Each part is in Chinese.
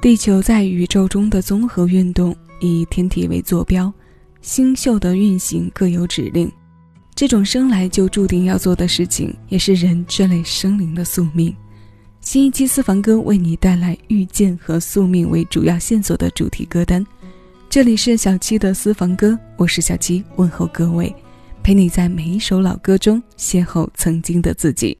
地球在宇宙中的综合运动，以天体为坐标，星宿的运行各有指令。这种生来就注定要做的事情，也是人这类生灵的宿命。新一期私房歌为你带来遇见和宿命为主要线索的主题歌单。这里是小七的私房歌，我是小七，问候各位，陪你在每一首老歌中邂逅曾经的自己。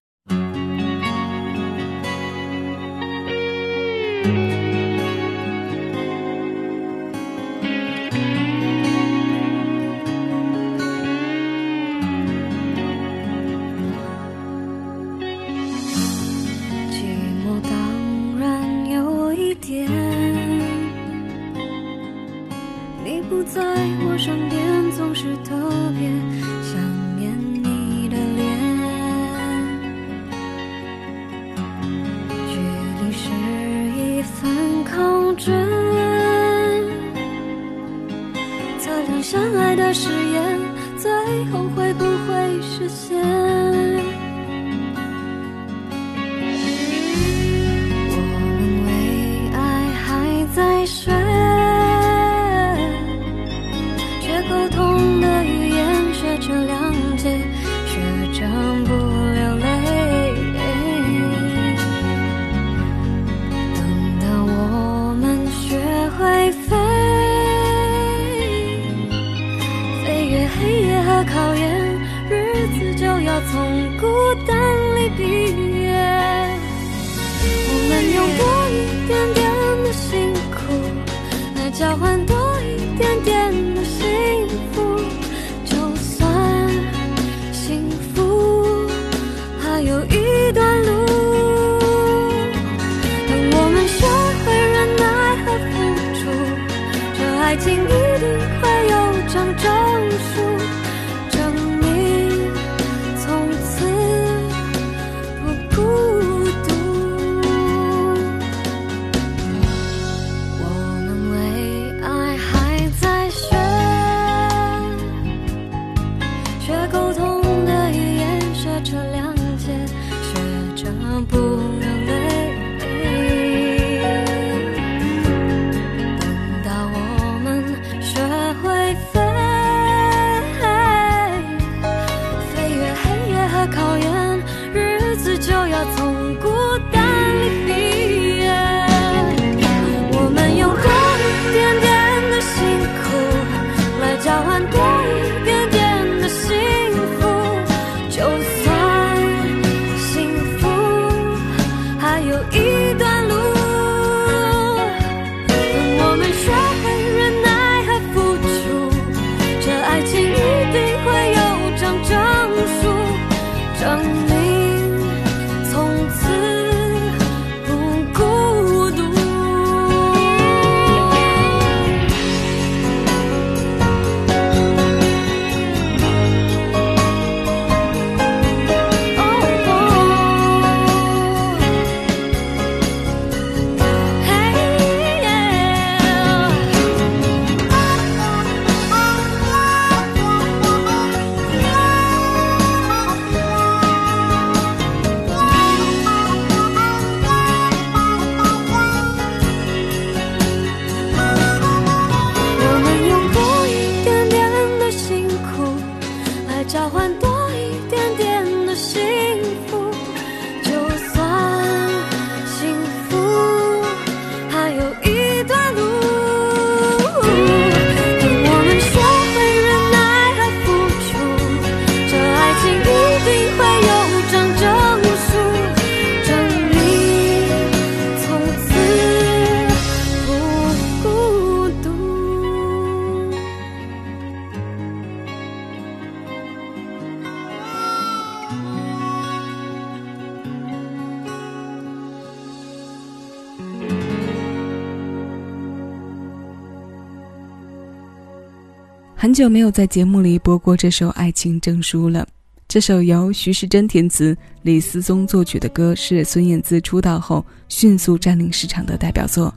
很久没有在节目里播过这首《爱情证书》了。这首由徐世珍填词、李思宗作曲的歌，是孙燕姿出道后迅速占领市场的代表作，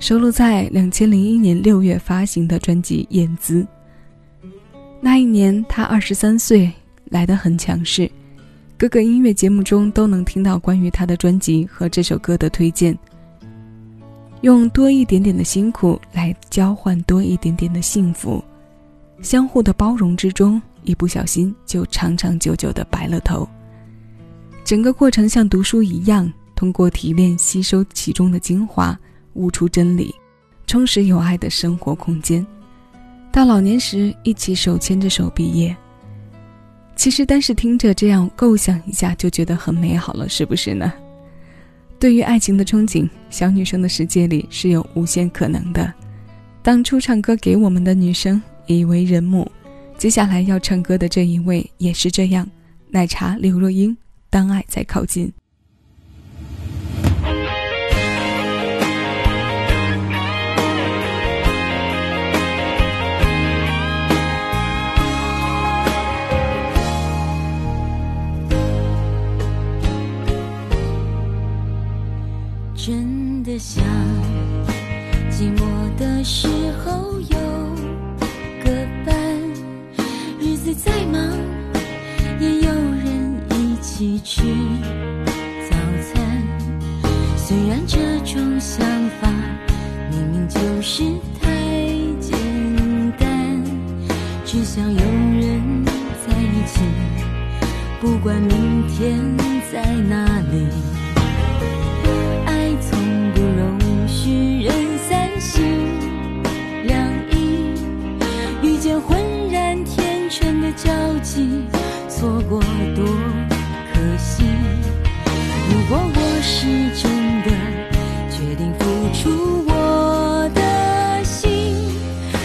收录在两千零一年六月发行的专辑《燕姿》。那一年她二十三岁，来得很强势，各个音乐节目中都能听到关于她的专辑和这首歌的推荐。用多一点点的辛苦来交换多一点点的幸福，相互的包容之中，一不小心就长长久久的白了头。整个过程像读书一样，通过提炼吸收其中的精华，悟出真理，充实有爱的生活空间。到老年时，一起手牵着手毕业。其实单是听着这样构想一下，就觉得很美好了，是不是呢？对于爱情的憧憬，小女生的世界里是有无限可能的。当初唱歌给我们的女生已为人母，接下来要唱歌的这一位也是这样。奶茶刘若英，当爱在靠近。再忙，也有人一起吃早餐。虽然这种想法明明就是太简单，只想有人在一起，不管明天在哪里。记，错过多可惜。如果我是真的决定付出我的心，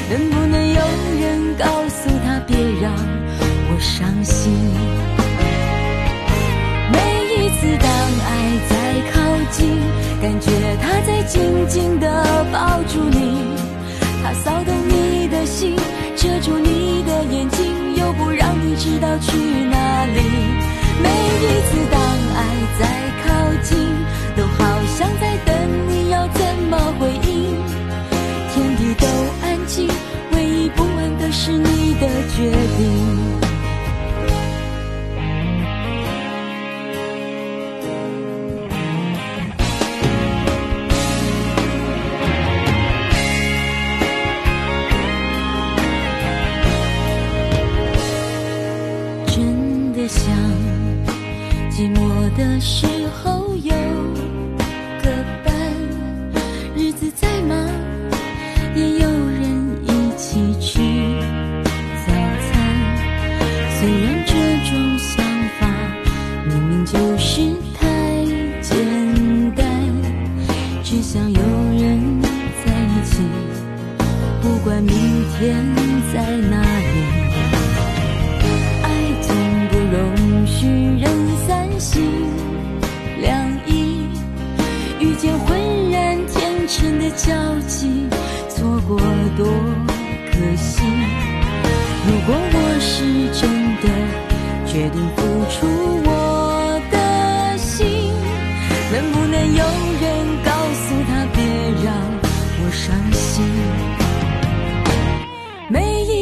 能不能有人告诉他，别让我伤心。每一次当爱在靠近，感觉他在紧紧的抱住你，他骚动你的心，遮住你。知道去哪里。每一次当爱在靠近，都好像在等你要怎么回应。天地都安静，唯一不安的是你的决定。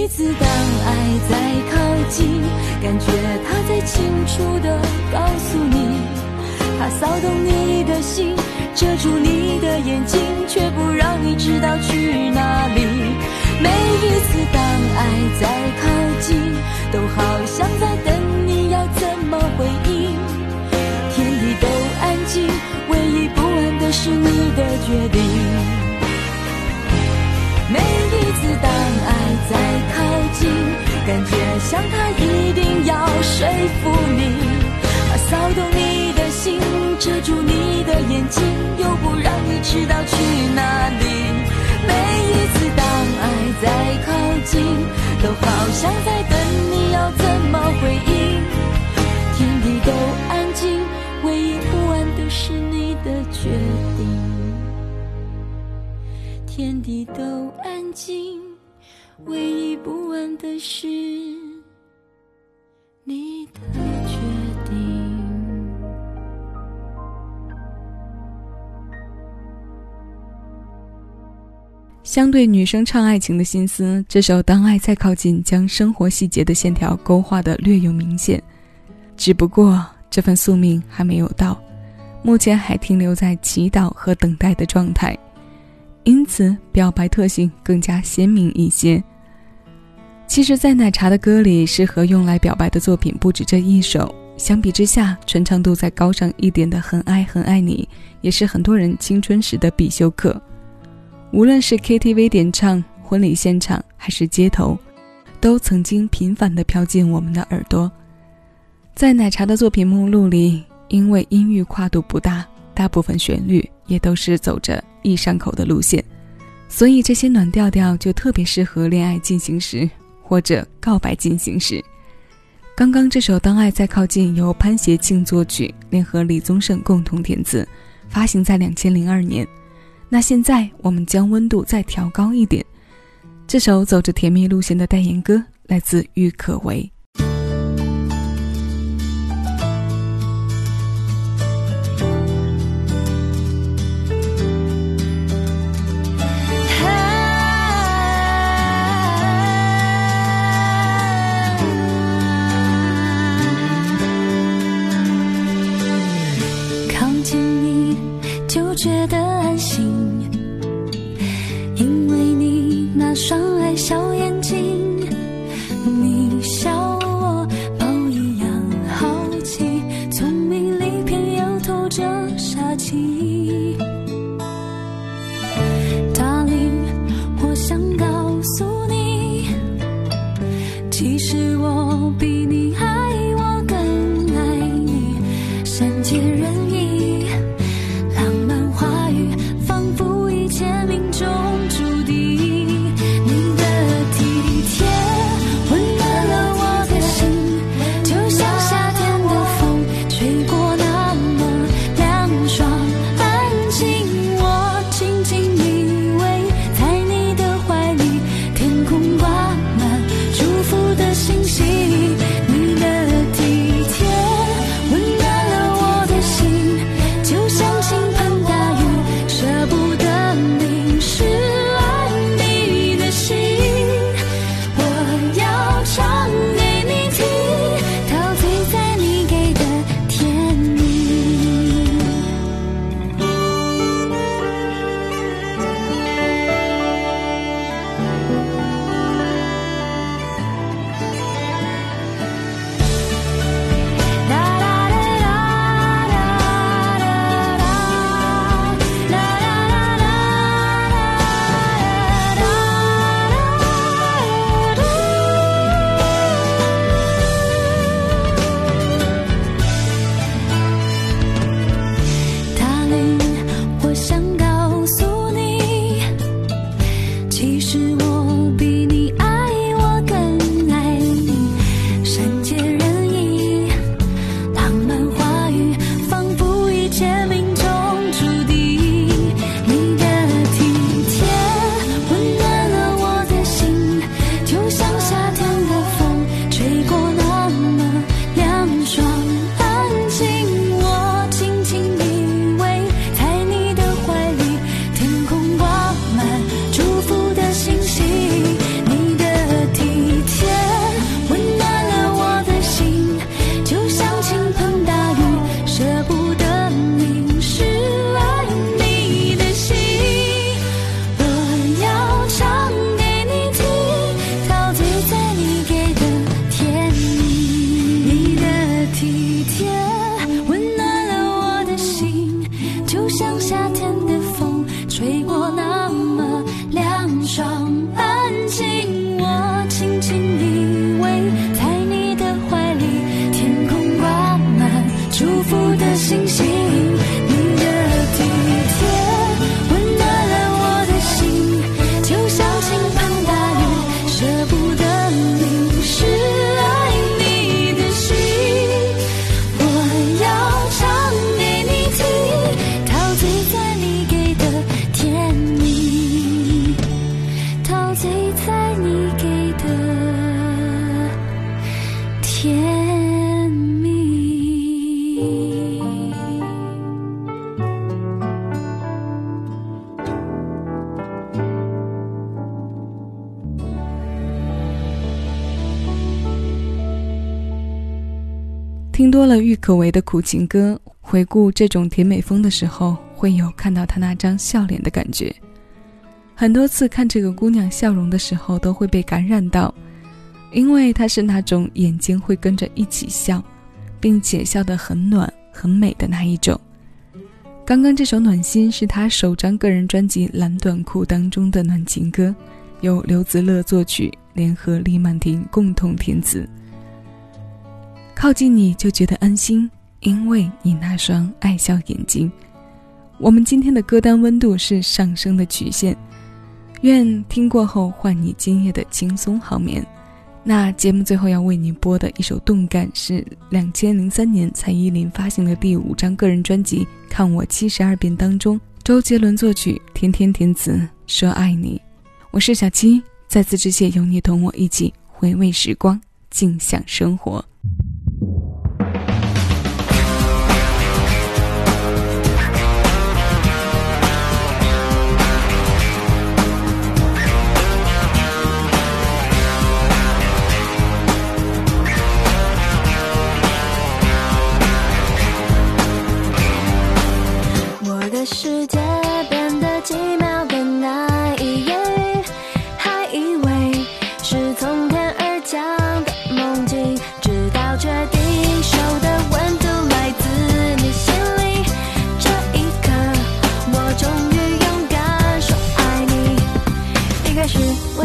每次当爱在靠近感觉他在清楚地告诉你，他骚动你的心，遮住你的眼睛，却不让你知道去哪里。每一次当爱在靠近，都好像在等你要怎么回应。天地都安静，唯一不安的是你的决定。每一次当爱在靠近，感觉像他一定。要说服你，他骚动你的心，遮住你的眼睛，又不让你知道去哪里。每一次当爱在靠近，都好像在等你要怎么回应。天地都安静，唯一不安的是你的决定。天地都安静，唯一不安的是。你的决定。相对女生唱爱情的心思，这首《当爱再靠近》将生活细节的线条勾画的略有明显。只不过这份宿命还没有到，目前还停留在祈祷和等待的状态。因此表白特性更加鲜明一些。其实，在奶茶的歌里，适合用来表白的作品不止这一首。相比之下，传唱度再高上一点的《很爱很爱你》，也是很多人青春时的必修课。无论是 KTV 点唱、婚礼现场，还是街头，都曾经频繁地飘进我们的耳朵。在奶茶的作品目录里，因为音域跨度不大，大部分旋律也都是走着易上口的路线，所以这些暖调调就特别适合恋爱进行时或者告白进行时。刚刚这首《当爱再靠近》由潘协庆作曲，联合李宗盛共同填词，发行在两千零二年。那现在我们将温度再调高一点，这首走着甜蜜路线的代言歌来自郁可唯。听多了郁可唯的苦情歌，回顾这种甜美风的时候，会有看到她那张笑脸的感觉。很多次看这个姑娘笑容的时候，都会被感染到，因为她是那种眼睛会跟着一起笑，并且笑得很暖、很美的那一种。刚刚这首《暖心》是她首张个人专辑《蓝短裤》当中的暖情歌，由刘子乐作曲，联合李曼婷共同填词。靠近你就觉得安心，因为你那双爱笑眼睛。我们今天的歌单温度是上升的曲线。愿听过后换你今夜的轻松好眠。那节目最后要为你播的一首动感是两千零三年蔡依林发行的第五张个人专辑《看我七十二变》当中，周杰伦作曲，天天填词，说爱你。我是小七，再次致谢有你同我一起回味时光，静享生活。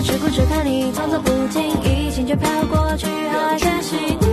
只顾着看你，装作不经意，心却飘过去，还真是。